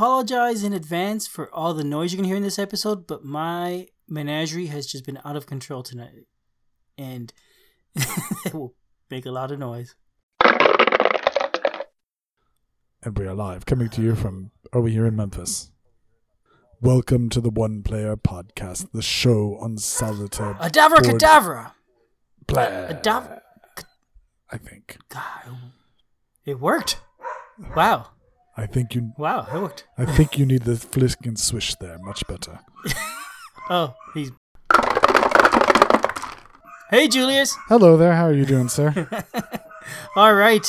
apologize in advance for all the noise you're gonna hear in this episode, but my menagerie has just been out of control tonight, and it will make a lot of noise. And we are live, coming to you from over here in Memphis. Welcome to the One Player Podcast, the show on solitaire. Adavra board- cadavra. Blah, Adav- I think. God, it worked. Wow, I think you. wow, it worked. I think you need the flick and swish there. Much better. Oh, he's. Hey, Julius. Hello there. How are you doing, sir? All right.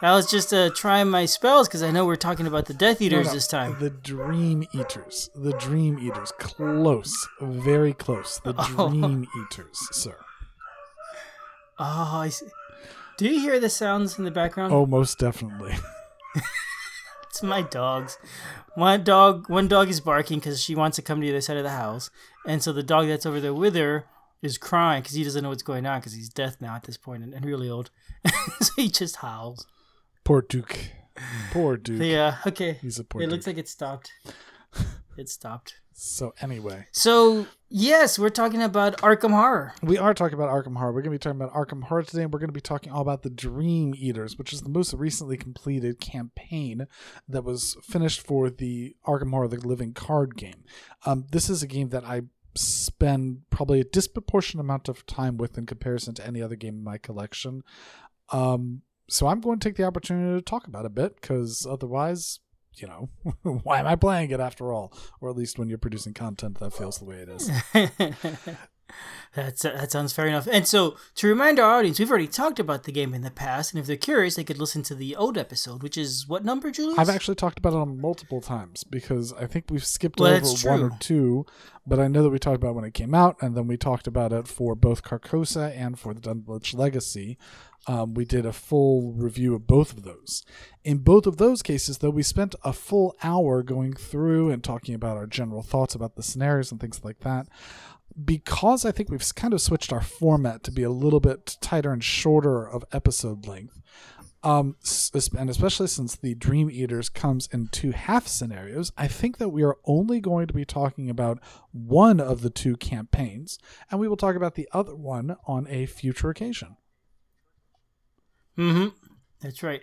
I was just uh, trying my spells because I know we're talking about the Death Eaters No, no, this time. The Dream Eaters. The Dream Eaters. Close. Very close. The Oh. Dream Eaters, sir. Oh, I see. Do you hear the sounds in the background? Oh, most definitely. It's my dogs. One dog, one dog is barking because she wants to come to the other side of the house, and so the dog that's over there with her is crying because he doesn't know what's going on because he's deaf now at this point and, and really old, so he just howls. Poor Duke. Poor Duke. Yeah. Okay. He's a poor It looks like it stopped. It stopped. So, anyway. So yes, we're talking about Arkham Horror. We are talking about Arkham Horror. We're going to be talking about Arkham Horror today, and we're going to be talking all about the Dream Eaters, which is the most recently completed campaign that was finished for the Arkham Horror: The Living Card game. Um, this is a game that I spend probably a disproportionate amount of time with in comparison to any other game in my collection. Um, so I'm going to take the opportunity to talk about it a bit because otherwise. You know, why am I playing it after all? Or at least when you're producing content that feels the way it is. That's that sounds fair enough. And so, to remind our audience, we've already talked about the game in the past, and if they're curious, they could listen to the old episode, which is what number, Julius? I've actually talked about it on multiple times because I think we've skipped Well, over one or two, but I know that we talked about it when it came out, and then we talked about it for both Carcosa and for the Dunwich Legacy. Um, we did a full review of both of those. In both of those cases, though, we spent a full hour going through and talking about our general thoughts about the scenarios and things like that. Because I think we've kind of switched our format to be a little bit tighter and shorter of episode length, um, and especially since the Dream Eaters comes in two half scenarios, I think that we are only going to be talking about one of the two campaigns, and we will talk about the other one on a future occasion. Mm-hmm. That's right.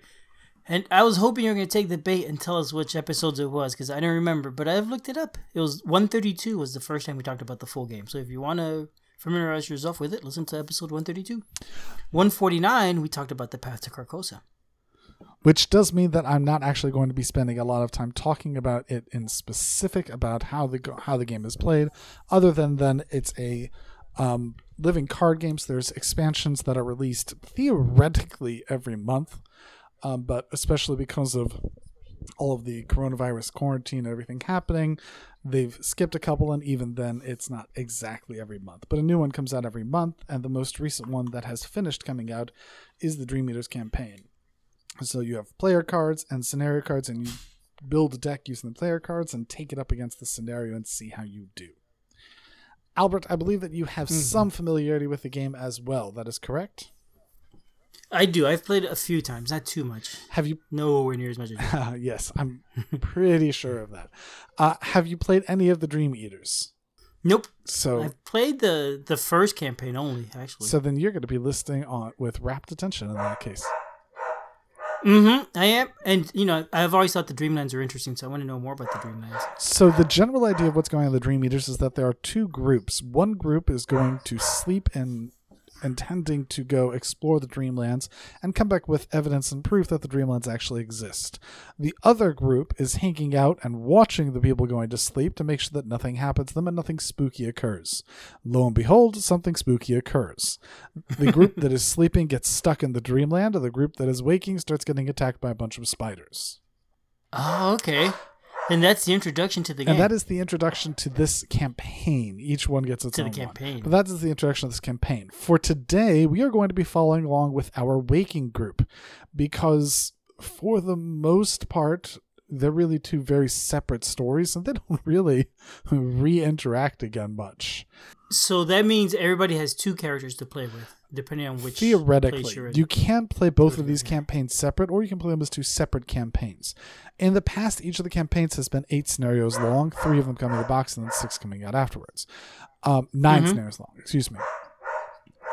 And I was hoping you were going to take the bait and tell us which episodes it was because I don't remember, but I've looked it up. It was 132 was the first time we talked about the full game. So if you want to familiarize yourself with it, listen to episode 132. 149, we talked about the path to Carcosa. Which does mean that I'm not actually going to be spending a lot of time talking about it in specific about how the how the game is played, other than then it's a um, living card games. There's expansions that are released theoretically every month, um, but especially because of all of the coronavirus quarantine and everything happening, they've skipped a couple, and even then, it's not exactly every month. But a new one comes out every month, and the most recent one that has finished coming out is the Dream Eaters campaign. So you have player cards and scenario cards, and you build a deck using the player cards and take it up against the scenario and see how you do. Albert, I believe that you have some familiarity with the game as well. That is correct. I do. I've played it a few times, not too much. Have you? Nowhere near as much as you. Uh, yes, I'm pretty sure of that. Uh, have you played any of the Dream Eaters? Nope. So, I've played the the first campaign only, actually. so then you're going to be listening on with rapt attention in that case. Mm-hmm. I am, and you know, I've always thought the Dreamlands are interesting, so I want to know more about the Dreamlands. So the general idea of what's going on in the Dream Eaters is that there are two groups. One group is going to sleep and intending to go explore the Dreamlands and come back with evidence and proof that the Dreamlands actually exist. The other group is hanging out and watching the people going to sleep to make sure that nothing happens to them and nothing spooky occurs. Lo and behold, something spooky occurs. The group that is sleeping gets stuck in the Dreamland, and the group that is waking starts getting attacked by a bunch of spiders. Oh, okay. And that's the introduction to the game. And that is the introduction to this campaign. Each one gets its To the own one. campaign. But that is the introduction of this campaign. For today, we are going to be following along with our waking group because, for the most part, they're really two very separate stories and they don't really re interact again much. So that means everybody has two characters to play with, depending on which theoretically you can play both of these campaigns separate or you can play them as two separate campaigns. In the past each of the campaigns has been eight scenarios long three of them coming in the box and then six coming out afterwards. Um, 9 Mhm. scenarios long excuse me.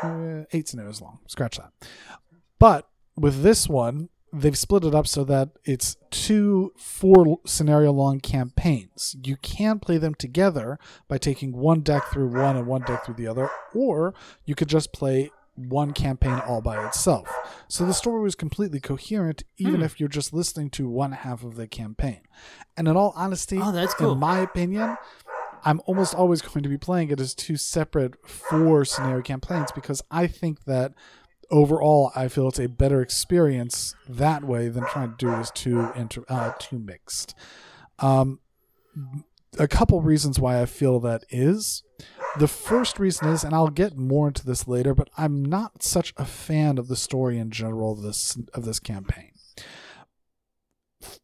Uh, eight scenarios long scratch that. But with this one they've split it up so that it's two four scenario long campaigns you can play them together by taking one deck through one and one deck through the other or you could just play one campaign all by itself. So the story was completely coherent, even Hmm. if you're just listening to one half of the campaign. And in all honesty, Oh, that's cool. in my opinion, I'm almost always going to be playing it as two separate four scenario campaigns because I think that overall I feel it's a better experience that way than trying to do it too inter- uh, two mixed. Um, a couple reasons why I feel that is. The first reason is, and I'll get more into this later, but I'm not such a fan of the story in general of this of this campaign.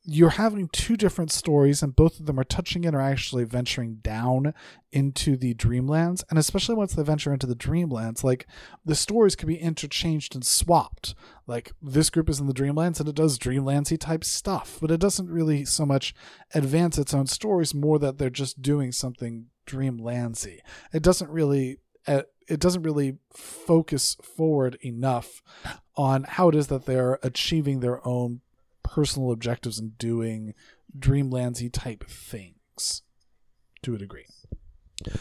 You're having two different stories, and both of them are touching in or actually venturing down into the Dreamlands. And especially once they venture into the Dreamlands, like the stories could be interchanged and swapped. Like this group is in the Dreamlands and it does Dreamlandsy type stuff, but it doesn't really so much advance its own stories, more that they're just doing something Dreamlandsy. It doesn't really uh, it doesn't really focus forward enough on how it is that they're achieving their own personal objectives and doing Dreamlandsy type things to a degree.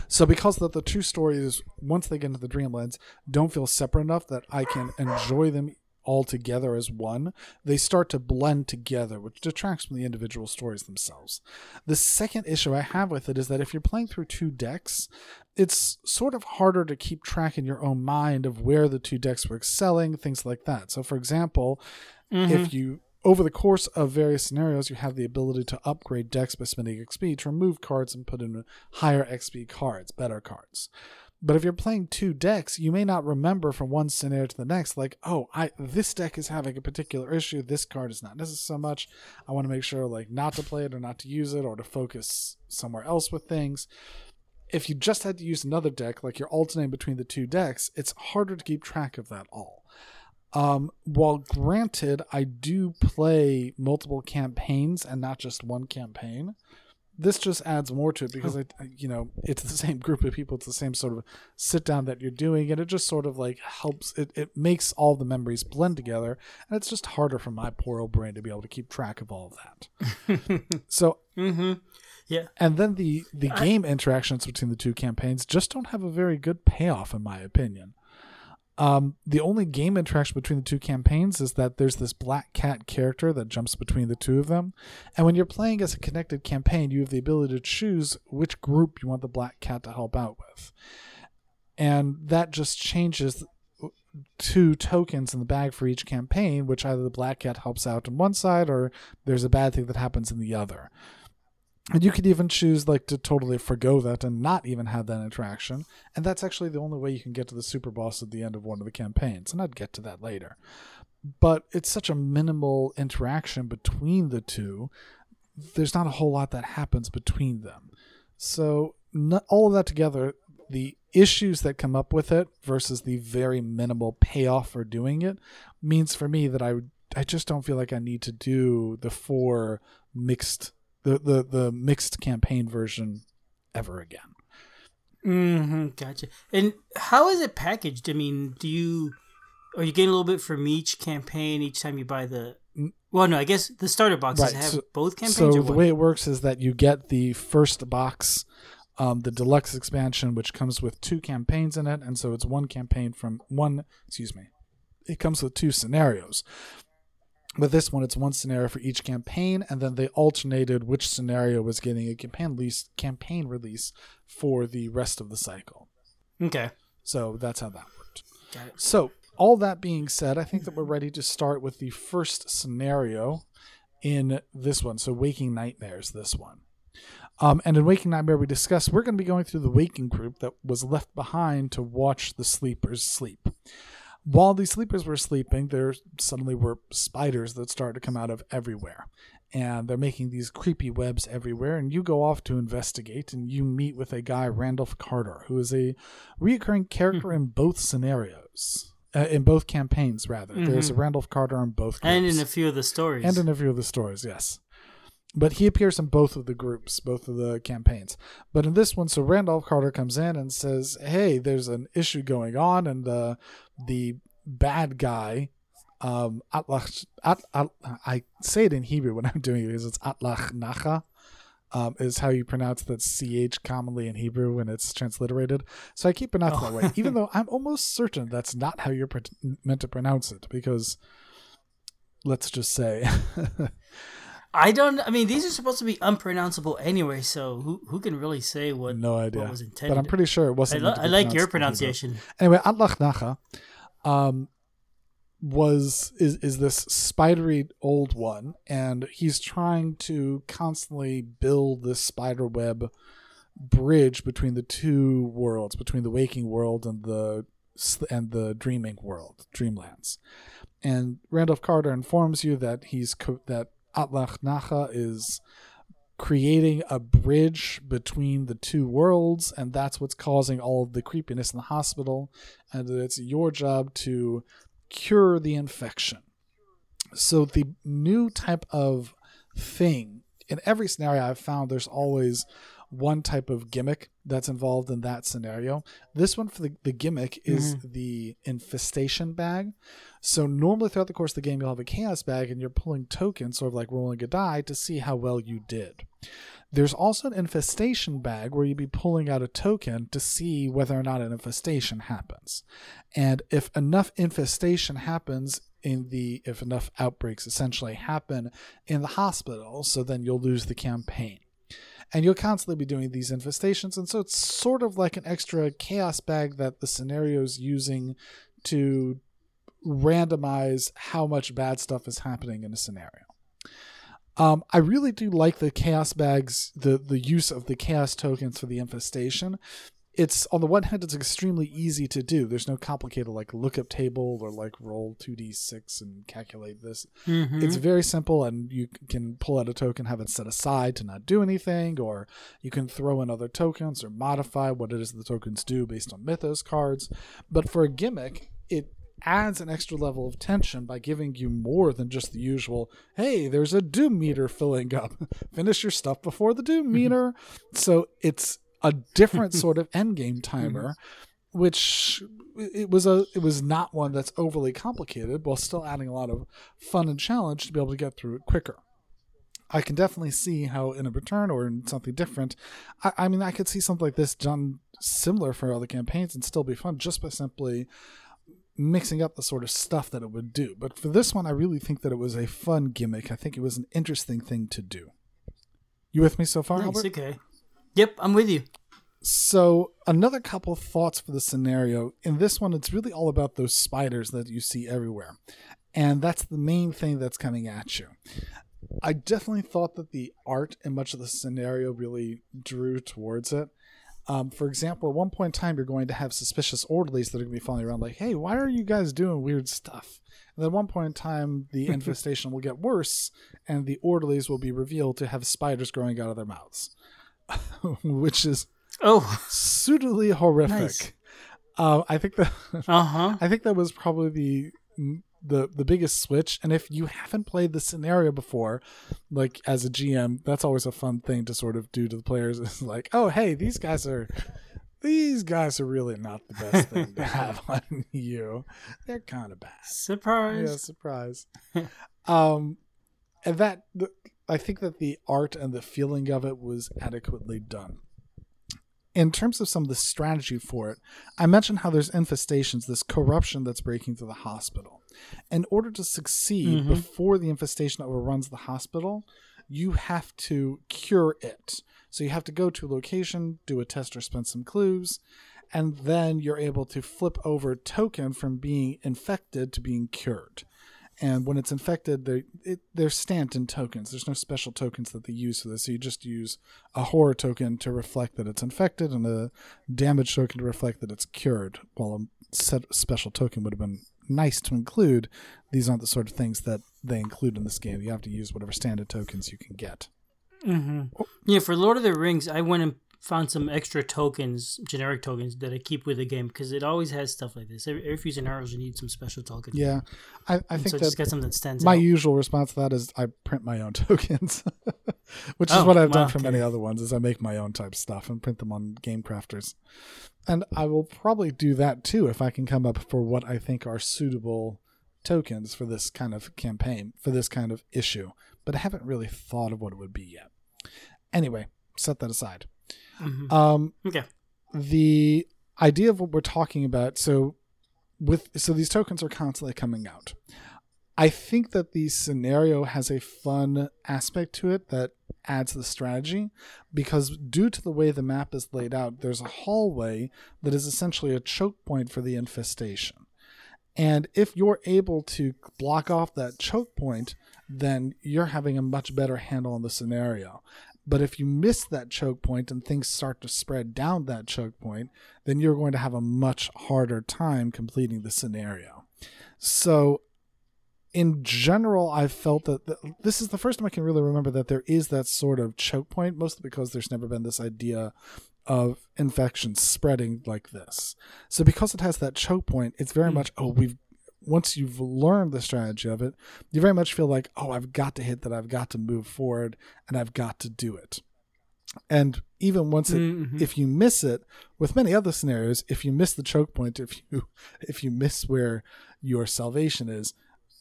So because that the two stories, once they get into the Dreamlands, don't feel separate enough that I can enjoy them all together as one, they start to blend together, which detracts from the individual stories themselves. The second issue I have with it is that if you're playing through two decks, it's sort of harder to keep track in your own mind of where the two decks were excelling, things like that. So, for example, if mm-hmm. you over the course of various scenarios, you have the ability to upgrade decks by spending XP to remove cards and put in higher XP cards, better cards. But if you're playing two decks, you may not remember from one scenario to the next, like, oh, I this deck is having a particular issue. This card is not necessary so much. I want to make sure like not to play it or not to use it or to focus somewhere else with things. If you just had to use another deck, like you're alternating between the two decks, it's harder to keep track of that all. Um, while granted, I do play multiple campaigns and not just one campaign. This just adds more to it because I, I- you know, it's the same group of people. It's the same sort of sit down that you're doing, and it just sort of like helps. It it makes all the memories blend together, and it's just harder for my poor old brain to be able to keep track of all of that. so mm-hmm. Yeah. and then the the game interactions between the two campaigns just don't have a very good payoff in my opinion um, the only game interaction between the two campaigns is that there's this black cat character that jumps between the two of them. And when you're playing as a connected campaign you have the ability to choose which group you want the black cat to help out with. And that just changes two tokens in the bag for each campaign which either the black cat helps out on one side or there's a bad thing that happens in the other and you could even choose like to totally forgo that and not even have that interaction. And that's actually the only way you can get to the super boss at the end of one of the campaigns. And I'd get to that later. But it's such a minimal interaction between the two. There's not a whole lot that happens between them. So all of that together, the issues that come up with it versus the very minimal payoff for doing it means for me that I I just don't feel like I need to do the four mixed the the, the mixed campaign version ever again. Mm-hmm. Gotcha. And how is it packaged? I mean, do you are you getting a little bit from each campaign each time you buy the? Well, no, I guess the starter boxes Right, have so- both campaigns. So the way it works is that you get the first box, um, the deluxe expansion, which comes with two campaigns in it, and so it's one campaign from one. Excuse me, it comes with two scenarios. With this one, it's one scenario for each campaign, and then they alternated which scenario was getting a campaign release, campaign release for the rest of the cycle. okay, So that's how that worked. got it. So, all that being said, I think that we're ready to start with the first scenario in this one. So, Waking Nightmares, this one. Um, and in Waking Nightmare, we discussed we're going to be going through the waking group that was left behind to watch the sleepers sleep. While these sleepers were sleeping, there suddenly were spiders that started to come out of everywhere. and they're making these creepy webs everywhere. And you go off to investigate, and you meet with a guy, Randolph Carter, who is a reoccurring character Hmm. in both scenarios, uh, in both campaigns, rather. There's a Randolph Carter in both, Mm-hmm. and in a few of the stories. and in a few of the stories, yes. But he appears in both of the groups, both of the campaigns. But in this one, so Randolph Carter comes in and says, "Hey, there's an issue going on, and uh, the bad guy, um, Atlach, At, At, I say it in Hebrew when I'm doing it because it's Atlach Nacha." Um, is how you pronounce that ch commonly in Hebrew when it's transliterated. So I keep pronouncing Oh. that way, even though I'm almost certain that's not how you're pr- meant to pronounce it. Because let's just say I don't. I mean, these are supposed to be unpronounceable anyway. So who who can really say what? No idea. What was intended? But I'm pretty sure it wasn't. lo- meant to I like your pronounced in Hebrew. pronunciation. Anyway, Atlach Nacha um, was is is this spidery old one, and he's trying to constantly build this spider web bridge between the two worlds, between the waking world and the and the dreaming world, dreamlands. And Randolph Carter informs you that he's co- that Atlach Nacha is creating a bridge between the two worlds, and that's what's causing all of the creepiness in the hospital, and it's your job to cure the infection. So the new type of thing in every scenario I've found, there's always one type of gimmick that's involved in that scenario. This one for the, the gimmick is mm-hmm. the infestation bag. So normally throughout the course of the game, you'll have a chaos bag and you're pulling tokens, sort of like rolling a die, to see how well you did. There's also an infestation bag where you'd be pulling out a token to see whether or not an infestation happens. And if enough infestation happens in the if enough outbreaks essentially happen in the hospital, so then you'll lose the campaign. And you'll constantly be doing these infestations, and so it's sort of like an extra chaos bag that the scenario is using to randomize how much bad stuff is happening in a scenario. Um, I really do like the chaos bags, the the use of the chaos tokens for the infestation. It's on the one hand, it's extremely easy to do. There's no complicated like lookup table or like roll two d six and calculate this. Mhm. It's very simple, and you can pull out a token, have it set aside to not do anything, or you can throw in other tokens or modify what it is the tokens do based on Mythos cards. But for a gimmick, it adds an extra level of tension by giving you more than just the usual, hey, there's a doom meter filling up. Finish your stuff before the doom meter. So it's a different sort of endgame timer which it was a it was not one that's overly complicated while still adding a lot of fun and challenge to be able to get through it quicker. I can definitely see how in a return or in something different, I, I mean, I could see something like this done similar for other campaigns and still be fun just by simply mixing up the sort of stuff that it would do. But for this one, I really think that it was a fun gimmick. I think it was an interesting thing to do. You with me so far, Nice, Albert? okay. Yep, I'm with you. So another couple thoughts for the scenario. In this one, it's really all about those spiders that you see everywhere. And that's the main thing that's coming at you. I definitely thought that the art and much of the scenario really drew towards it. Um, for example, at one point in time, you're going to have suspicious orderlies that are going to be following around, like, hey, why are you guys doing weird stuff? And then at one point in time, the infestation will get worse, and the orderlies will be revealed to have spiders growing out of their mouths, which is Oh, suitably horrific. Nice. Uh, I think that uh huh. I think that was probably the the the biggest switch. And if you haven't played the scenario before, like as a GM, that's always a fun thing to sort of do to the players. Is like, oh hey, these guys are these guys are really not the best thing to have on you. They're kind of bad. Surprise! Yeah, Surprise. surprise. um, and that the, I think that the art and the feeling of it was adequately done. In terms of some of the strategy for it, I mentioned how there's infestations, this corruption that's breaking through the hospital. In order to succeed Mhm. before the infestation overruns the hospital, you have to cure it. So you have to go to a location, do a test or spend some clues, and then you're able to flip over token from being infected to being cured. And when it's infected, they're, it, they're Stanton tokens. There's no special tokens that they use for this. So you just use a horror token to reflect that it's infected and a damage token to reflect that it's cured. While a set special token would have been nice to include, these aren't the sort of things that they include in this game. You have to use whatever standard tokens you can get. Mm-hmm. Yeah, for Lord of the Rings, I went and found some extra tokens, generic tokens that I keep with the game because it always has stuff like this. Every, every few scenarios, you need some special tokens. Yeah, I, I think so that just got something that stands my out. usual response to that is I print my own tokens, which is Oh, what I've wow, done for many other ones. Is I make my own type stuff and print them on Game Crafters, and I will probably do that too if I can come up for what I think are suitable tokens for this kind of campaign for this kind of issue. But I haven't really thought of what it would be yet. Anyway, set that aside. Mhm. Um, Okay. the idea of what we're talking about so with so these tokens are constantly coming out i think that the scenario has a fun aspect to it that adds to the strategy because due to the way the map is laid out there's a hallway that is essentially a choke point for the infestation and if you're able to block off that choke point then you're having a much better handle on the scenario but if you miss that choke point and things start to spread down that choke point, then you're going to have a much harder time completing the scenario. So, in general, I felt that th- this is the first time I can really remember that there is that sort of choke point, mostly because there's never been this idea of infection spreading like this. So, because it has that choke point, it's very hmm. much, oh, we've once you've learned the strategy of it, you very much feel like, oh, I've got to hit that, I've got to move forward, and I've got to do it. And even once it, Mhm. if you miss it, with many other scenarios, if you miss the choke point, if you if you miss where your salvation is,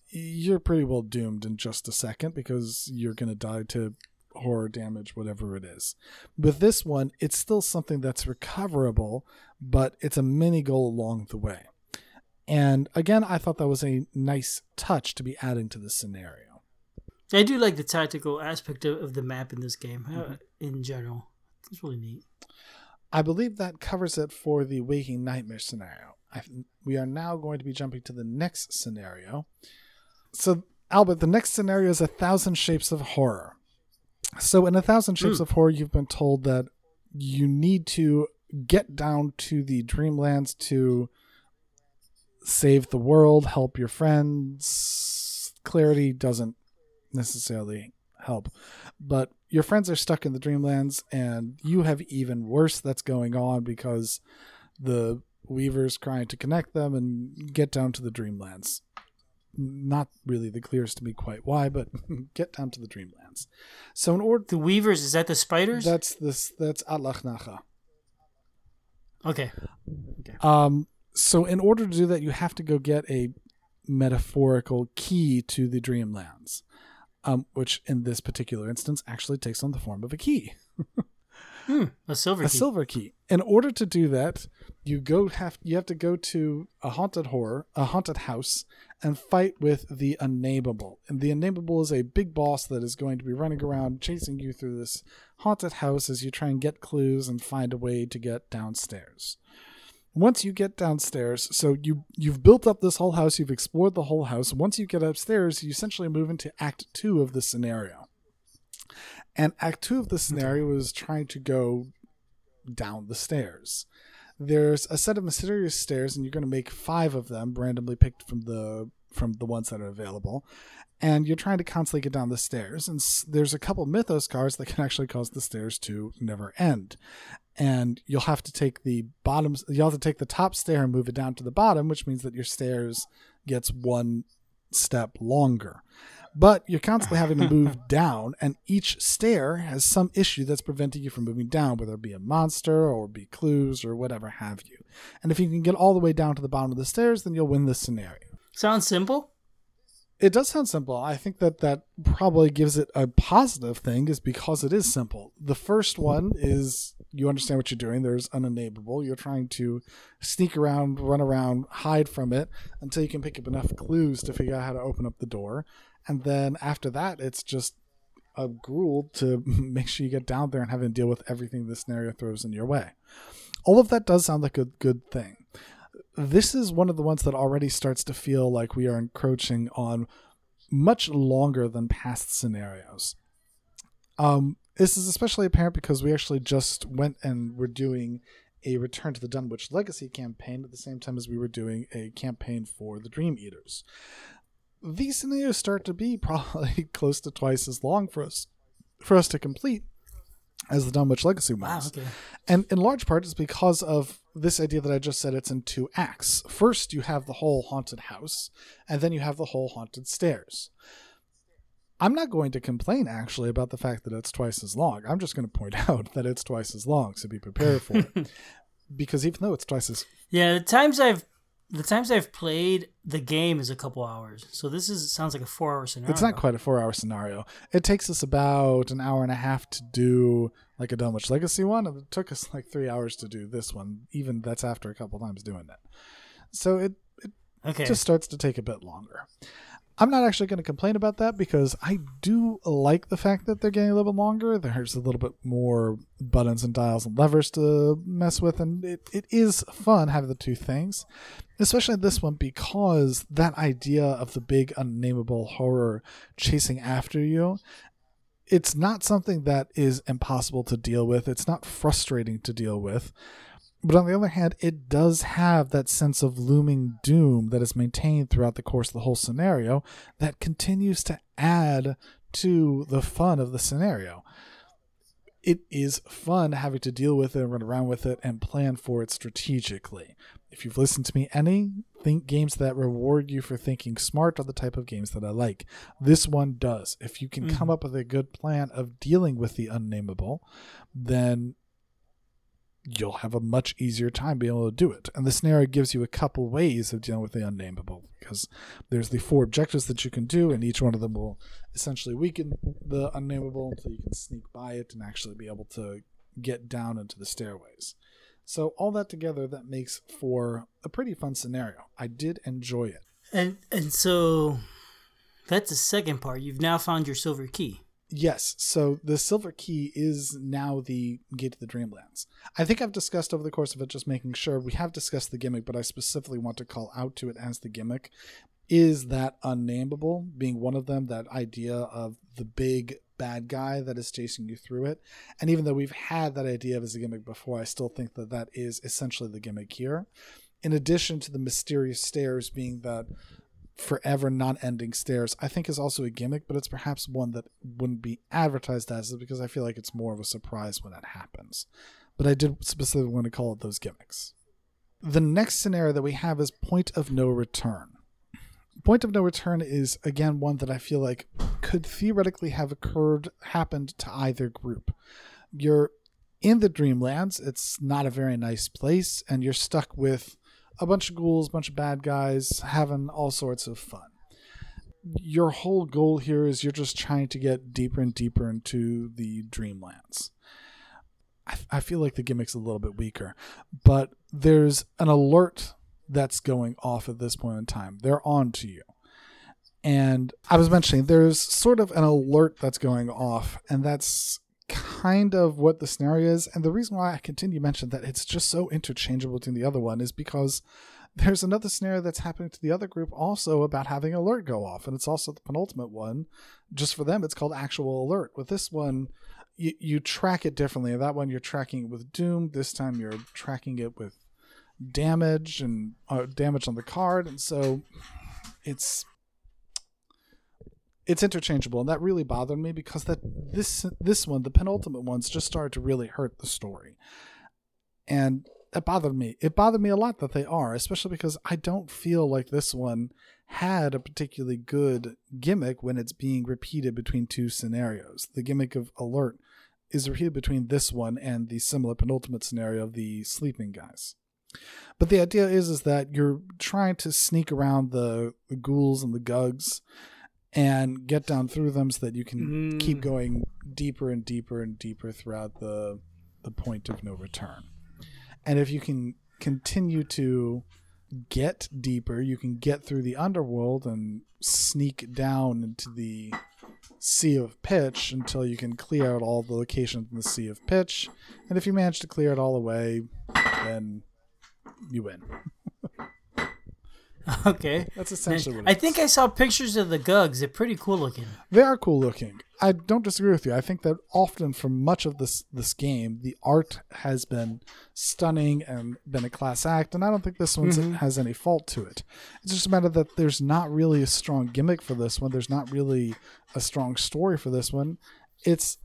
you're pretty well doomed in just a second because you're going to die to horror damage, whatever it is. With this one, it's still something that's recoverable, but it's a mini goal along the way. And again, I thought that was a nice touch to be adding to the scenario. I do like the tactical aspect of, of the map in this game uh, Mm-hmm. in general. It's really neat. I believe that covers it for the waking nightmare scenario. I, we are now going to be jumping to the next scenario. So, Albert, the next scenario is a thousand shapes of horror. So, in a thousand shapes Hmm. of horror, you've been told that you need to get down to the Dreamlands to save the world, help your friends. Clarity doesn't necessarily help, but your friends are stuck in the Dreamlands, and you have even worse that's going on because the Weavers trying to connect them and get down to the Dreamlands. Not really the clearest to me quite why, but get down to the Dreamlands. So in order The Weavers, is that the spiders? that's this that's Atlachnacha. okay. Um, so in order to do that, you have to go get a metaphorical key to the Dreamlands, um, which in this particular instance actually takes on the form of a key, Hmm, a silver a key. silver key. In order to do that, you go have you have to go to a haunted horror, a haunted house, and fight with the Unnameable. And the Unnameable is a big boss that is going to be running around chasing you through this haunted house as you try and get clues and find a way to get downstairs. Once you get downstairs, so you you've built up this whole house, you've explored the whole house. Once you get upstairs, you essentially move into Act Two of the scenario. And Act Two of the scenario is trying to go down the stairs. There's a set of mysterious stairs, and you're going to make five of them, randomly picked from the from the ones that are available. And you're trying to constantly get down the stairs. And there's a couple mythos cards that can actually cause the stairs to never end. And you'll have to take the bottom. You'll have to take the top stair and move it down to the bottom, which means that your stairs gets one step longer. But you're constantly having to move down, and each stair has some issue that's preventing you from moving down, whether it be a monster or be clues or whatever have you. And if you can get all the way down to the bottom of the stairs, then you'll win this scenario. Sounds simple. It does sound simple. I think that that probably gives it a positive thing, is because it is simple. The first one is you understand what you're doing. There's unnameable. You're trying to sneak around, run around, hide from it until you can pick up enough clues to figure out how to open up the door. And then after that, it's just a gruel to make sure you get down there and having to deal with everything the scenario throws in your way. All of that does sound like a good thing this is one of the ones that already starts to feel like we are encroaching on much longer than past scenarios. Um, this is especially apparent because we actually just went and were doing a Return to the Dunwich Legacy campaign at the same time as we were doing a campaign for the Dream Eaters. these scenarios start to be probably close to twice as long for us for us to complete as the Dunwich Legacy Wow. ones. Okay. And in large part, it's because of this idea that I just said it's in two acts. First, you have the whole haunted house, and then you have the whole haunted stairs. I'm not going to complain actually about the fact that it's twice as long. I'm just going to point out that it's twice as long, so be prepared for it. because even though it's twice as Yeah, the times I've the times I've played the game is a couple hours. So this is sounds like a four hour scenario. It's not quite a four hour scenario. It takes us about an hour and a half to do like a Dunwich Legacy one. and It took us like three hours to do this one. Even that's after a couple times doing it. So it, it Okay. just starts to take a bit longer. I'm not actually going to complain about that because I do like the fact that they're getting a little bit longer. There's a little bit more buttons and dials and levers to mess with, and it, it is fun having the two things, especially this one because that idea of the big unnameable horror chasing after you. It's not something that is impossible to deal with. It's not frustrating to deal with. But on the other hand, it does have that sense of looming doom that is maintained throughout the course of the whole scenario that continues to add to the fun of the scenario. It is fun having to deal with it, and run around with it, and plan for it strategically. If you've listened to me any, think games that reward you for thinking smart are the type of games that I like. This one does. If you can come mm-hmm. up with a good plan of dealing with the unnameable, then you'll have a much easier time being able to do it. And the scenario gives you a couple ways of dealing with the unnameable because there's the four objectives that you can do, and each one of them will essentially weaken the unnameable until you can sneak by it and actually be able to get down into the stairways. So all that together that makes for a pretty fun scenario. I did enjoy it. and and so that's the second part. You've now found your silver key. Yes, so the silver key is now the gate to the Dreamlands. I think I've discussed over the course of it, just making sure we have discussed the gimmick, but I specifically want to call out to it as the gimmick. Is that unnameable being one of them? That idea of the big bad guy that is chasing you through it. And even though we've had that idea of as a gimmick before, I still think that that is essentially the gimmick here. In addition to the mysterious stairs being that forever non-ending stairs i think is also a gimmick but it's perhaps one that wouldn't be advertised as because i feel like it's more of a surprise when that happens but i did specifically want to call it those gimmicks the next scenario that we have is point of no return point of no return is again one that i feel like could theoretically have occurred happened to either group you're in the dreamlands it's not a very nice place and you're stuck with a bunch of ghouls, a bunch of bad guys, having all sorts of fun. Your whole goal here is you're just trying to get deeper and deeper into the Dreamlands. I, I feel like the gimmick's a little bit weaker, but there's an alert that's going off at this point in time. They're on to you. And I was mentioning there's sort of an alert that's going off, and that's kind of what the scenario is. And the reason why I continue to mention that it's just so interchangeable between the other one is because there's another scenario that's happening to the other group also about having alert go off. And it's also the penultimate one. Just for them, it's called actual alert. With this one, you, you track it differently. That one, you're tracking it with Doom. This time, you're tracking it with damage and uh, damage on the card. And so it's it's interchangeable and that really bothered me because that this this one the penultimate ones just started to really hurt the story. And it bothered me. It bothered me a lot that they are especially because i don't feel like this one had a particularly good gimmick when it's being repeated between two scenarios. The gimmick of alert is repeated between this one and the similar penultimate scenario of the sleeping guys but the idea is is that you're trying to sneak around the, the ghouls and the gugs and get down through them so that you can Mm. keep going deeper and deeper and deeper throughout the the point of no return. And if you can continue to get deeper, you can get through the underworld and sneak down into the sea of pitch until you can clear out all the locations in the sea of pitch. And if you manage to clear it all away, then you win. Okay. That's essentially what it I think I saw pictures of the Gugs. They're pretty cool looking. They are cool looking. I don't disagree with you. I think that often for much of this this game, the art has been stunning and been a class act, and I don't think this one mm-hmm. has any fault to it. It's just a matter that there's not really a strong gimmick for this one. There's not really a strong story for this one. It's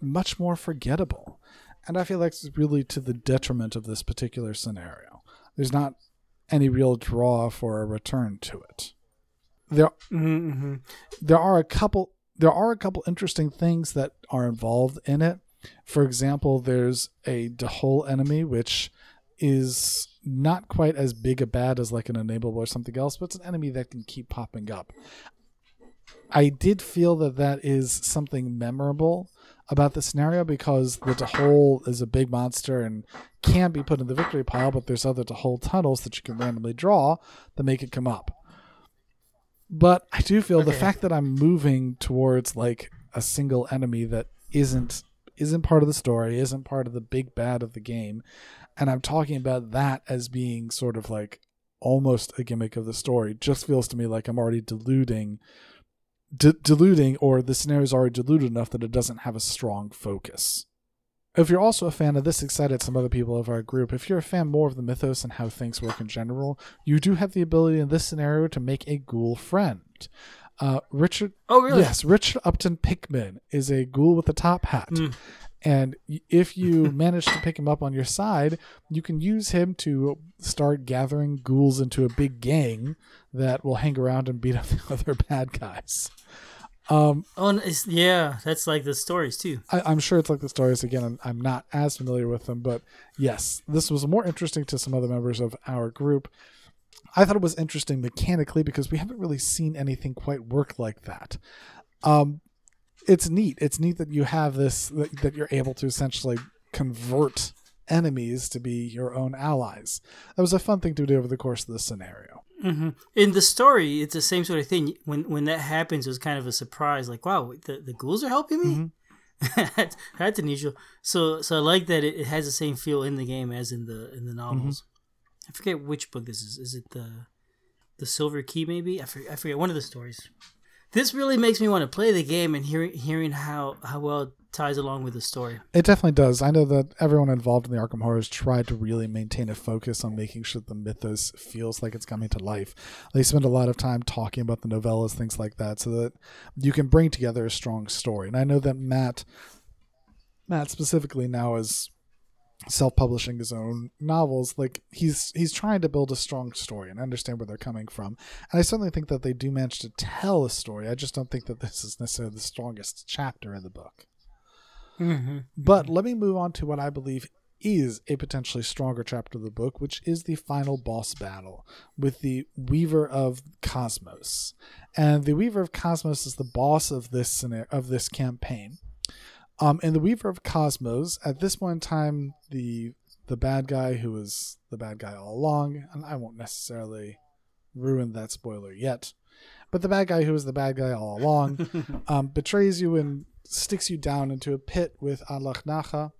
much more forgettable. And I feel like it's really to the detriment of this particular scenario. There's not any real draw for a return to it. There Mm-hmm. there are a couple there are a couple interesting things that are involved in it. For example, there's a Dahol enemy which is not quite as big a bad as like an unnameable or something else, but it's an enemy that can keep popping up. I did feel that that is something memorable about the scenario because the Dahol is a big monster and can be put in the victory pile, but there's other Dahol tunnels that you can randomly draw that make it come up. But I do feel the fact that I'm moving towards like a single enemy that isn't isn't part of the story, isn't part of the big bad of the game, and I'm talking about that as being sort of like almost a gimmick of the story, just feels to me like I'm already diluting d- diluting or the scenario is already diluted enough that it doesn't have a strong focus. If you're also a fan of this, excited some other people of our group, if you're a fan more of the mythos and how things work in general, you do have the ability in this scenario to make a ghoul friend. Uh, Richard, Oh, really? yes, Richard Upton Pickman is a ghoul with a top hat. Hmm. And if you manage to pick him up on your side, you can use him to start gathering ghouls into a big gang that will hang around and beat up the other bad guys. Um, Oh, it's, yeah. That's like the stories too. I, I'm sure it's like the stories again. I'm, I'm not as familiar with them, but yes, this was more interesting to some other members of our group. I thought it was interesting mechanically because we haven't really seen anything quite work like that. Um, it's neat. It's neat that you have this that, that you're able to essentially convert enemies to be your own allies. That was a fun thing to do over the course of this scenario. hmm In the story, it's the same sort of thing. When when that happens, it was kind of a surprise. Like, wow, the, the ghouls are helping me. that's, that's unusual. So so I like that it, it has the same feel in the game as in the in the novels. I forget which book this is. Is it the the Silver Key? Maybe I forget, I forget one of the stories. This really makes me want to play the game and hearing hearing how how well it ties along with the story. It definitely does. I know that everyone involved in the Arkham Horrors tried to really maintain a focus on making sure the mythos feels like it's coming to life. They spend a lot of time talking about the novellas, things like that, so that you can bring together a strong story. And I know that Matt, Matt specifically now is self-publishing his own novels like he's he's trying to build a strong story and understand where they're coming from and i certainly think that they do manage to tell a story i just don't think that this is necessarily the strongest chapter in the book Mm-hmm. but let me move on to what I believe is a potentially stronger chapter of the book, which is the final boss battle with the Weaver of Cosmos. And the Weaver of Cosmos is the boss of this scenario, of this campaign. Um, and the Weaver of Cosmos, at this point in time, the the bad guy who was the bad guy all along, and I won't necessarily ruin that spoiler yet, but the bad guy who was the bad guy all along um, betrays you and sticks you down into a pit with Atlach Nacha,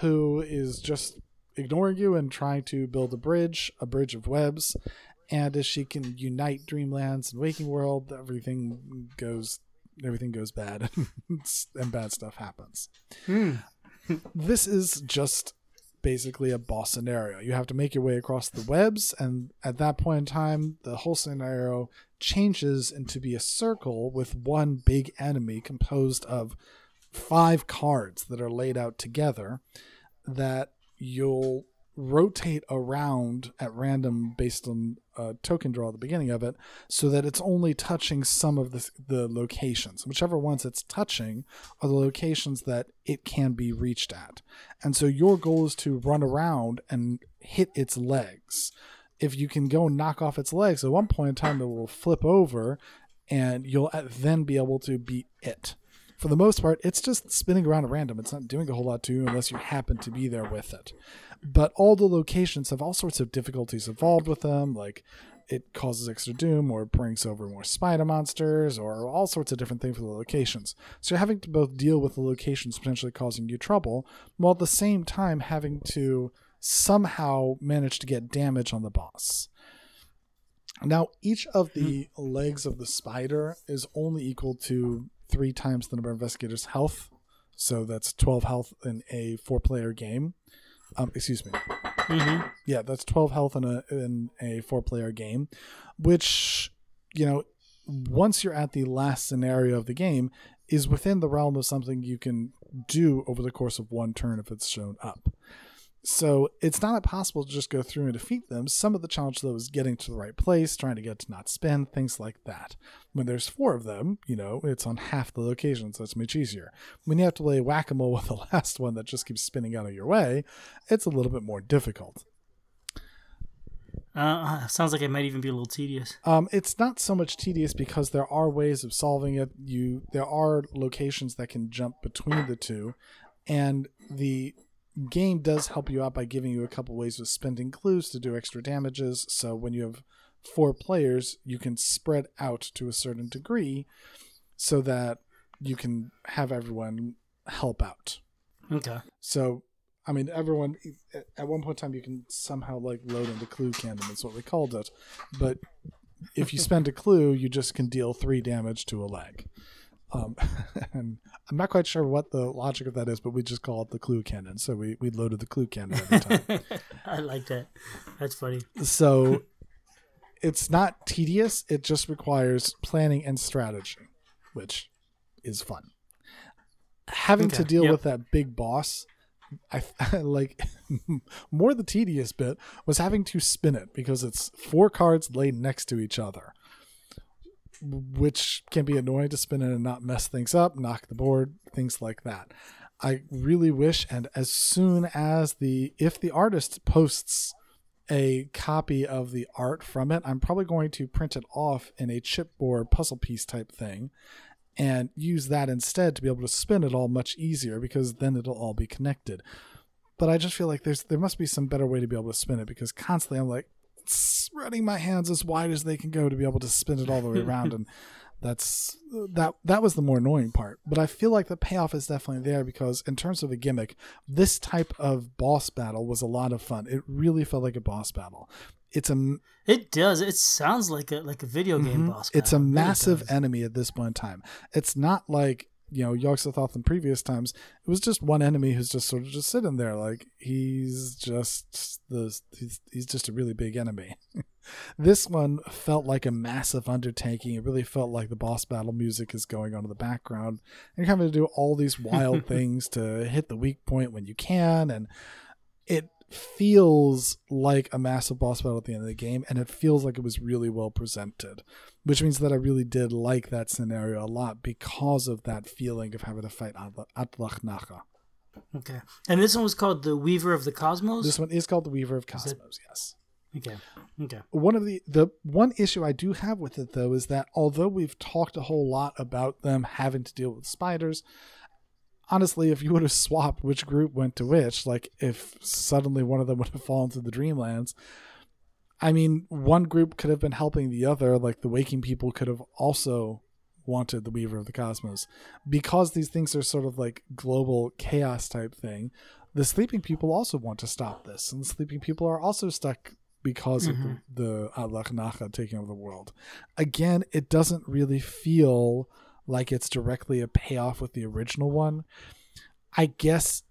who is just ignoring you and trying to build a bridge, a bridge of webs. And as she can unite Dreamlands and Waking World, everything goes everything goes bad and bad stuff happens. Hmm. this is just basically a boss scenario. You have to make your way across the webs, and at that point in time, the whole scenario changes into be a circle with one big enemy composed of five cards that are laid out together that you'll rotate around at random based on a token draw at the beginning of it so that it's only touching some of the, the locations whichever ones it's touching are the locations that it can be reached at and so your goal is to run around and hit its legs if you can go knock off its legs at one point in time it will flip over and you'll then be able to beat it for the most part, it's just spinning around at random. It's not doing a whole lot to you unless you happen to be there with it. But all the locations have all sorts of difficulties involved with them, like it causes extra doom or brings over more spider monsters or all sorts of different things for the locations. So you're having to both deal with the locations potentially causing you trouble, while at the same time having to somehow manage to get damage on the boss. Now, each of the hmm. legs of the spider is only equal to three times the number of investigators' health. So that's 12 health in a four player game. Um, excuse me. Mm-hmm. Yeah, that's 12 health in a, in a four player game, which, you know, once you're at the last scenario of the game, is within the realm of something you can do over the course of one turn if it's shown up. So it's not impossible to just go through and defeat them. Some of the challenge, though, is getting to the right place, trying to get to not spin, things like that. When there's four of them, you know, it's on half the location, so it's much easier. When you have to play whack a mole with the last one that just keeps spinning out of your way, it's a little bit more difficult. Uh, sounds like it might even be a little tedious. Um, it's not so much tedious because there are ways of solving it. You there are locations that can jump between the two, and the game does help you out by giving you a couple ways of spending clues to do extra damages. So when you have four players, you can spread out to a certain degree, so that you can have everyone help out. Okay. So, I mean, everyone at one point in time you can somehow like load into clue cannon. That's what we called it. But if you spend a clue, you just can deal three damage to a leg. Um, and I'm not quite sure what the logic of that is, but we just call it the clue cannon. So we, we loaded the clue cannon every time. I like that. That's funny. so it's not tedious. It just requires planning and strategy, which is fun. Having to deal yep. with that big boss, I like more the tedious bit was having to spin it because it's four cards laid next to each other, which can be annoying to spin it and not mess things up, knock the board, things like that. I really wish, and as soon as the if the artist posts a copy of the art from it, I'm probably going to print it off in a chipboard puzzle piece type thing and use that instead to be able to spin it all much easier because then it'll all be connected. But I just feel like there's there must be some better way to be able to spin it because constantly I'm like spreading my hands as wide as they can go to be able to spin it all the way around and that's that that was the more annoying part but i feel like the payoff is definitely there because in terms of a gimmick this type of boss battle was a lot of fun it really felt like a boss battle it's a It does. It sounds like a like a video game Mhm. boss. It's a battle. It really massive enemy at this point in time. It's not like you know Yog-Sothoth in previous times. It was just one enemy who's just sort of just sitting there, like he's just the he's, he's just a really big enemy. this one felt like a massive undertaking. It really felt like the boss battle music is going on in the background, and you're having to do all these wild things to hit the weak point when you can, and it feels like a massive boss battle at the end of the game and it feels like it was really well presented which means that i really did like that scenario a lot because of that feeling of having to fight Atla- atlach Okay. And this one was called the Weaver of the Cosmos. this one is called the weaver of cosmos yes Okay. Okay. one of the the one issue i do have with it though is that although we've talked a whole lot about them having to deal with spiders honestly if you would have swapped which group went to which like if suddenly one of them would have fallen to the dreamlands i mean one group could have been helping the other like the waking people could have also wanted the weaver of the cosmos because these things are sort of like global chaos type thing the sleeping people also want to stop this and the sleeping people are also stuck because of mm-hmm. the, the Atlach Nacha taking over the world. Again, it doesn't really feel like it's directly a payoff with the original one. I guess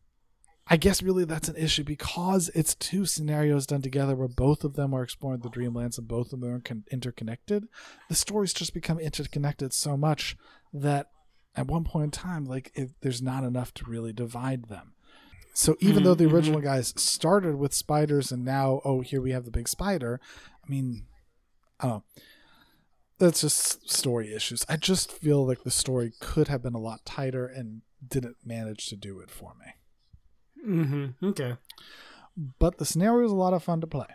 I guess really that's an issue because it's two scenarios done together where both of them are exploring the dreamlands and both of them are con- interconnected. The stories just become interconnected so much that at one point in time, like it, there's not enough to really divide them. So even though the Mhm, original guys started with spiders and now, oh, here we have the big spider, I mean, I don't know. That's just story issues. I just feel like the story could have been a lot tighter and didn't manage to do it for me. Mm-hmm. Okay. But the scenario is a lot of fun to play.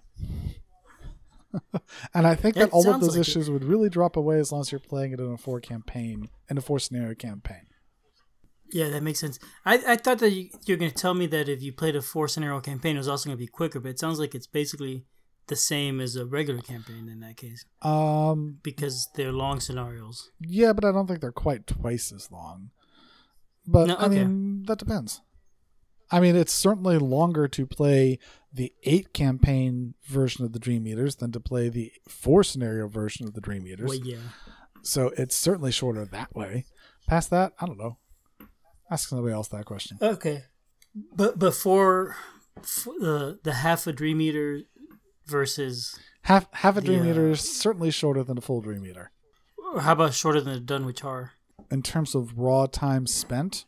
and I think that It all of those like it. issues would really drop away as long as you're playing it in a four campaign, in a four scenario campaign. Yeah, that makes sense. I, I thought that you, you're going to tell me that if you played a four scenario campaign, it was also going to be quicker, but it sounds like it's basically the same as a regular campaign in that case Um, because they're long scenarios. Yeah, but I don't think they're quite twice as long. But No, I mean, that depends. I mean, it's certainly longer to play the eight campaign version of the Dream Eaters than to play the four scenario version of the Dream Eaters. Well, yeah. So it's certainly shorter that way. Past that, I don't know. Ask somebody else that question. Okay, but before the the half a Dream Eater versus Half half a Dream The, uh, Eater is certainly shorter than a full Dream Eater. how about shorter than a Dunwich Horror? In terms of raw time spent,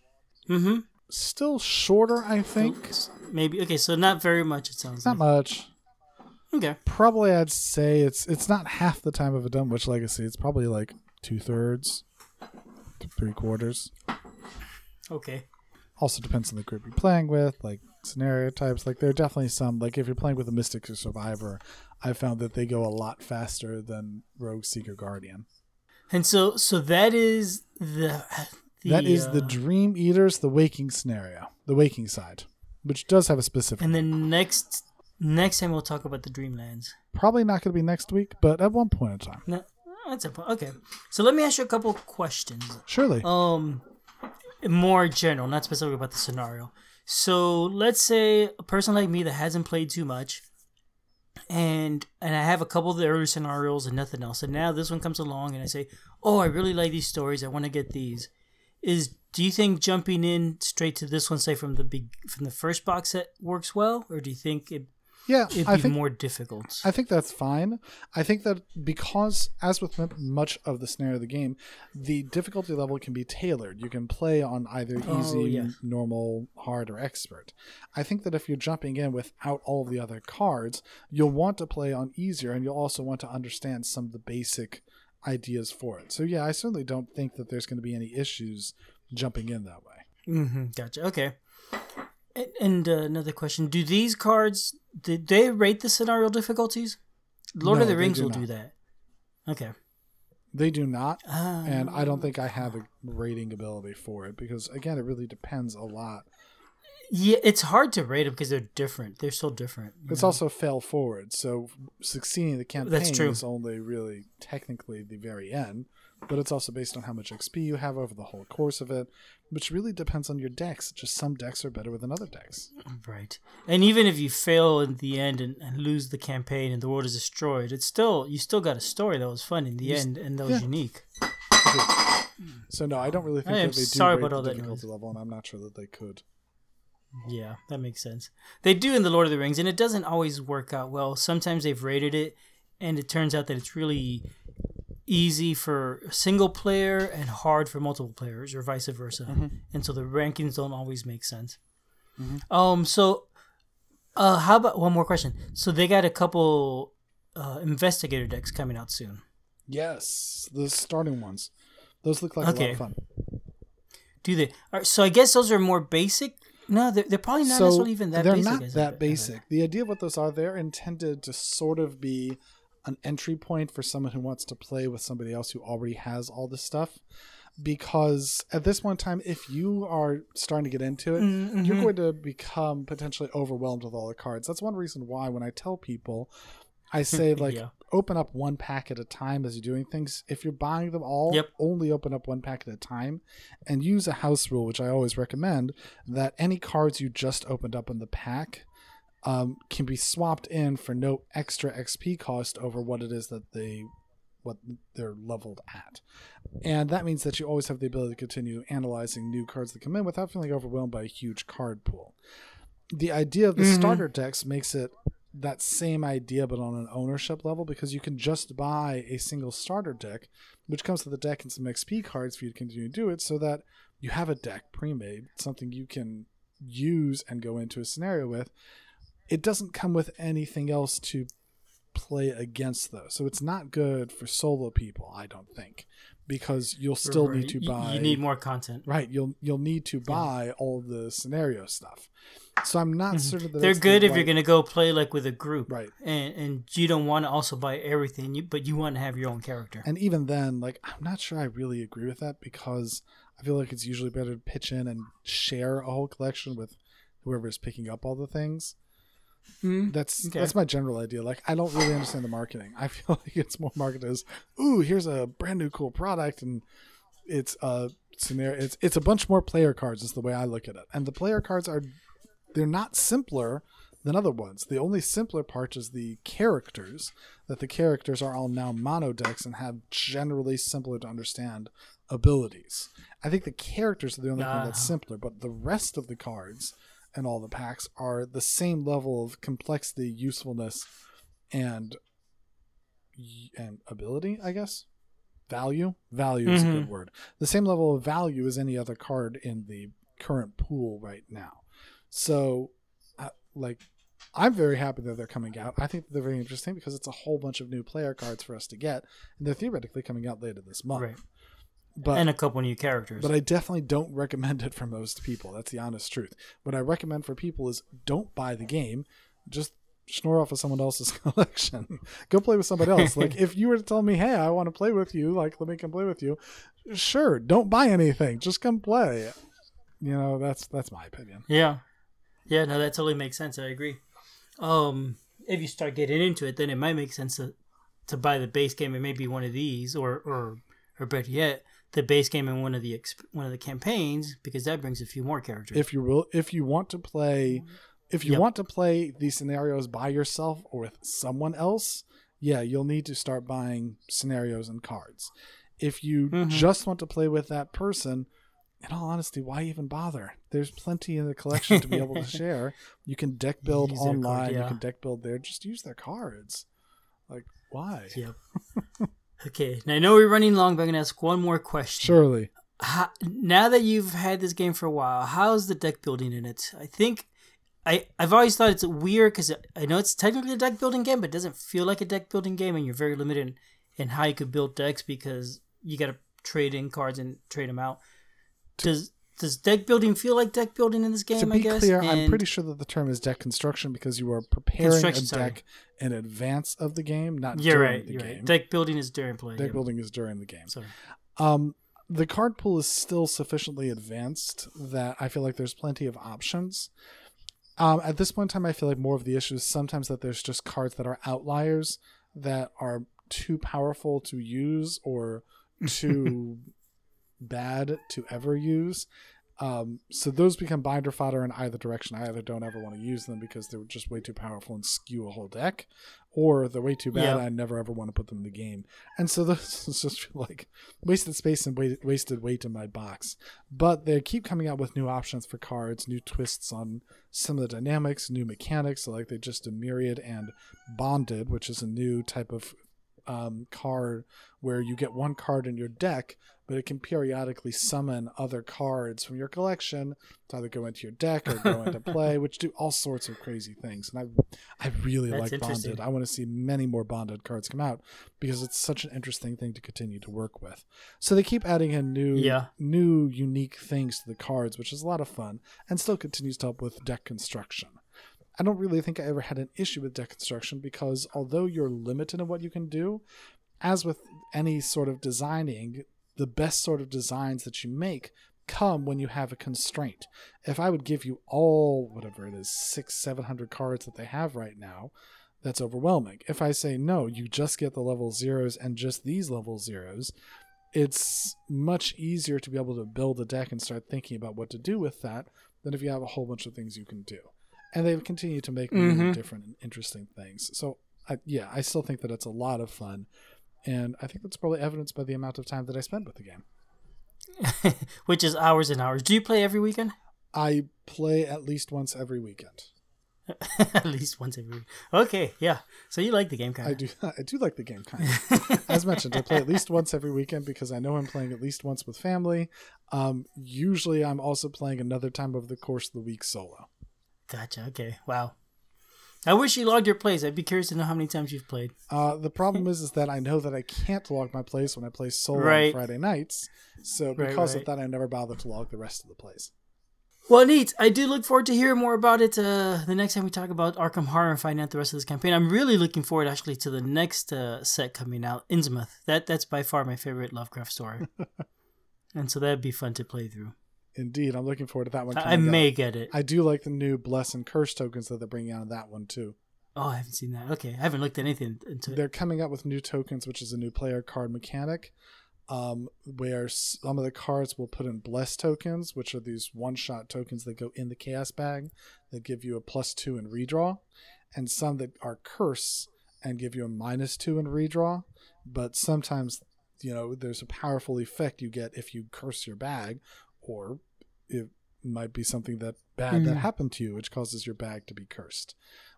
Mm-hmm. still shorter, I think. Maybe okay, so not very much. It sounds Not like. much. Okay. Probably I'd say it's it's not half the time of a Dunwich Legacy. It's probably like two thirds three quarters. Okay. Also depends on the group you're playing with, like scenario types. Like there are definitely some like if you're playing with a Mystic or Survivor, I found that they go a lot faster than Rogue Seeker Guardian. And so so that is the, the that is the uh, Dream Eaters, the waking scenario, the waking side, which does have a specific. and then next next time we'll talk about the Dreamlands. Probably not going to be next week, but at one point in time, No, that's a po- okay. So let me ask you a couple questions. surely. Um, more general, not specific about the scenario. So let's say a person like me that hasn't played too much, and and I have a couple of the earlier scenarios and nothing else, and now this one comes along and I say, oh, I really like these stories. I want to get these. Is do you think jumping in straight to this one, say from the big from the first box set, works well, or do you think it, yeah, it'd I be think more difficult? I think that's fine. I think that because, as with much of the scenario of the game, the difficulty level can be tailored. You can play on either Oh, easy, yeah. normal, hard, or expert. I think that if you're jumping in without all of the other cards, you'll want to play on easier, and you'll also want to understand some of the basic ideas for it. So, yeah, I certainly don't think that there's going to be any issues jumping in that way. Mm-hmm, gotcha. Okay. And, and uh, another question: Do these cards did they rate the scenario difficulties? Lord No, of the Rings do will not. do that. Okay. They do not, Ah. and I don't think I have a rating ability for it because, again, it really depends a lot Yeah, it's hard to rate them because they're different. They're so different. It's know? also fail forward, so succeeding the campaign is only really technically the very end, but it's also based on how much XP you have over the whole course of it, which really depends on your decks. Just some decks are better than other decks. right. And even if you fail in the end and, and lose the campaign and the world is destroyed, it's still you still got a story that was fun in the You end and that was yeah. unique. So no, I don't really think I that they do sorry about the all that difficulty level, and I'm not sure that they could. Yeah, that makes sense. They do in the Lord of the Rings, and it doesn't always work out well. Sometimes they've rated it, and it turns out that it's really easy for a single player and hard for multiple players, or vice versa. And so the rankings don't always make sense. Um. So, uh, how about one more question? So they got a couple uh, investigator decks coming out soon. Yes, the starting ones. Those look like a lot Okay. of fun. Do they? All right, so I guess those are more basic. No, they're, they're probably not so even that they're basic. not that basic. The idea of what those are, they're intended to sort of be an entry point for someone who wants to play with somebody else who already has all this stuff. Because at this one time, if you are starting to get into it, Mm, you're going to become potentially overwhelmed with all the cards. That's one reason why when I tell people, I say like Yeah. open up one pack at a time as you're doing things. If you're buying them all, Yep. only open up one pack at a time and use a house rule, which I always recommend, that any cards you just opened up in the pack um, can be swapped in for no extra XP cost over what it is that they what they're leveled at. And that means that you always have the ability to continue analyzing new cards that come in without feeling overwhelmed by a huge card pool. The idea of the Mhm. starter decks makes it that same idea but on an ownership level because you can just buy a single starter deck which comes with a deck and some XP cards for you to continue to do it so that you have a deck pre-made, something you can use and go into a scenario with. It doesn't come with anything else to play against though. So it's not good for solo people, I don't think, because you'll still Right. need to buy You need more content. Right, you'll you'll need to buy all the scenario stuff. So I'm not certain that Mm-hmm. They're good if you're going to go play like with a group, Right. And and you don't want to also buy everything, you, but you want to have your own character. And even then, like I'm not sure I really agree with that because I feel like it's usually better to pitch in and share a whole collection with whoever is picking up all the things. Mm. That's Okay. that's my general idea. Like I don't really understand the marketing. I feel like it's more marketed as, "Ooh, here's a brand new cool product," and it's a scenario. It's it's a bunch more player cards. Is the way I look at it. And the player cards are they're not simpler than other ones. The only simpler part is the characters, that the characters are all now mono decks and have generally simpler to understand abilities. I think the characters are the only thing that's Ah. simpler, but the rest of the cards and all the packs are the same level of complexity, usefulness, and and ability, I guess. Value, value is a good word. The same level of value as any other card in the current pool right now. So, uh, like, I'm very happy that they're coming out. I think they're very interesting because it's a whole bunch of new player cards for us to get, and they're theoretically coming out later this month. Right. But and a couple new characters. but I definitely don't recommend it for most people. That's the honest truth. What I recommend for people is don't buy the game. Just snore off of someone else's collection. Go play with somebody else. like if you were to tell me, "Hey, I want to play with you," like let me come play with you. Sure, don't buy anything. Just come play. You know, that's that's my opinion. Yeah. Yeah, no, that totally makes sense. I agree. Um, if you start getting into it, then it might make sense to to buy the base game and maybe one of these, or or or better yet, the base game and one of the exp- one of the campaigns because that brings a few more characters. If you will, if you want to play, if you Yep. want to play these scenarios by yourself or with someone else, yeah, you'll need to start buying scenarios and cards. If you Mhm. just want to play with that person, in all honesty, why even bother? There's plenty in the collection to be able to share. You can deck build Use their card, online. You can deck build there. Just use their cards. Like why? Yep. okay, now I know we're running long, but I'm gonna ask one more question. Surely. how, now that you've had this game for a while, how's the deck building in it? I think I I've always thought it's weird because I know it's technically a deck building game, but it doesn't feel like a deck building game, and you're very limited in, in how you could build decks because you got to trade in cards and trade them out. Does does deck building feel like deck building in this game? to I be guess. clear, I'm pretty sure that the term is deck construction because you are preparing a Construction, sorry. deck in advance of the game, not You're during right. the You're game. right. Deck building is during play. Deck building is during the game. Sorry. Um, the card pool is still sufficiently advanced that I feel like there's plenty of options. Um, at this point in time, I feel like more of the issue is sometimes that there's just cards that are outliers that are too powerful to use or too bad to ever use. Um, so those become binder fodder in either direction. I either don't ever want to use them because they're just way too powerful and skew a whole deck, or they're way too bad. Yeah. I never ever want to put them in the game. And so those just like wasted space and wa- wasted weight in my box. But they keep coming out with new options for cards, new twists on some of the dynamics, new mechanics. So like they just did Myriad and Bonded, which is a new type of um, card where you get one card in your deck, but it can periodically summon other cards from your collection to either go into your deck or go into play, which do all sorts of crazy things. And I, I really That's like. Bonded. I want to see many more Bonded cards come out because it's such an interesting thing to continue to work with. So they keep adding in new, Yeah. new unique things to the cards, which is a lot of fun and still continues to help with deck construction. I don't really think I ever had an issue with deck construction because although you're limited in what you can do, as with any sort of designing, the best sort of designs that you make come when you have a constraint. If I would give you all whatever it is, six, seven hundred cards that they have right now, that's overwhelming. If I say no, you just get the level zeros and just these level zeros, it's much easier to be able to build a deck and start thinking about what to do with that than if you have a whole bunch of things you can do. And they continue to make new Mhm. different and interesting things. So, I, yeah, I still think that it's a lot of fun. And I think that's probably evidenced by the amount of time that I spend with the game. Which is hours and hours. Do you play every weekend? I play at least once every weekend. At least once every week. Okay, yeah. So you like the game, kind I do I do like the game kind of. As mentioned, I play at least once every weekend because I know I'm playing at least once with family. Um, usually I'm also playing another time over the course of the week solo. Gotcha. Okay. Wow. I wish you logged your plays. I'd be curious to know how many times you've played. Uh, the problem is, is that I know that I can't log my plays when I play solo Right. on Friday nights. So because right. of that, I never bother to log the rest of the plays. Well, neat. I do look forward to hearing more about it uh, the next time we talk about Arkham Horror and finding out the rest of this campaign. I'm really looking forward, actually, to the next uh, set coming out, Innsmouth. That that's by far my favorite Lovecraft story, and so that'd be fun to play through. Indeed, I'm looking forward to that one. I, I coming out. may get it. I do like the new bless and curse tokens that they're bringing out of that one too. Oh, I haven't seen that. Okay, I haven't looked at anything into it. They're coming out with new tokens, which is a new player card mechanic. um, where some of the cards will put in bless tokens, which are these one shot tokens that go in the chaos bag that give you a plus two and redraw, and some that are curse and give you a minus two and redraw. But sometimes, you know, there's a powerful effect you get if you curse your bag, or it might be something that bad that Mhm. happened to you, which causes your bag to be cursed.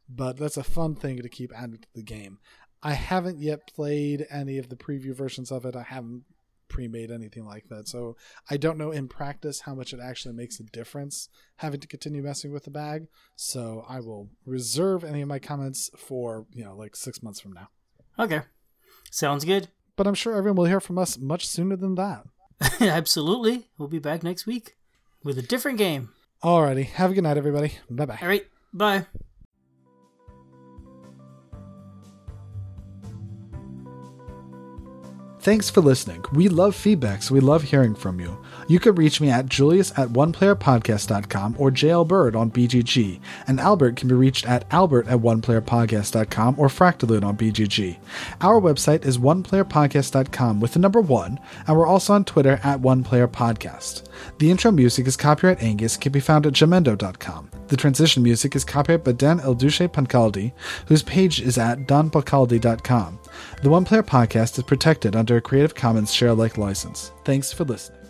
But that's a fun thing to keep adding to the game. I haven't yet played any of the preview versions of it. I haven't pre-made anything like that. So I don't know in practice how much it actually makes a difference having to continue messing with the bag. So I will reserve any of my comments for, you know, like 6 months from now. Okay. Sounds good. But I'm sure everyone will hear from us much sooner than that. Absolutely. We'll be back next week with a different game. Alrighty, have a good night everybody. Bye-bye. All right. Bye. Thanks for listening. We love feedback, so we love hearing from you. You can reach me at julius at oneplayerpodcast.com or jlbird on BGG, and Albert can be reached at albert at oneplayerpodcast.com or fractalute on BGG. Our website is oneplayerpodcast.com with the number one, and we're also on Twitter at oneplayerpodcast. The intro music is copyright Angus, can be found at jamendo.com. The transition music is copyright by Dan El Duce Pancaldi, whose page is at donpancaldi.com. The One Player Podcast is protected under a Creative Commons share alike license. Thanks for listening.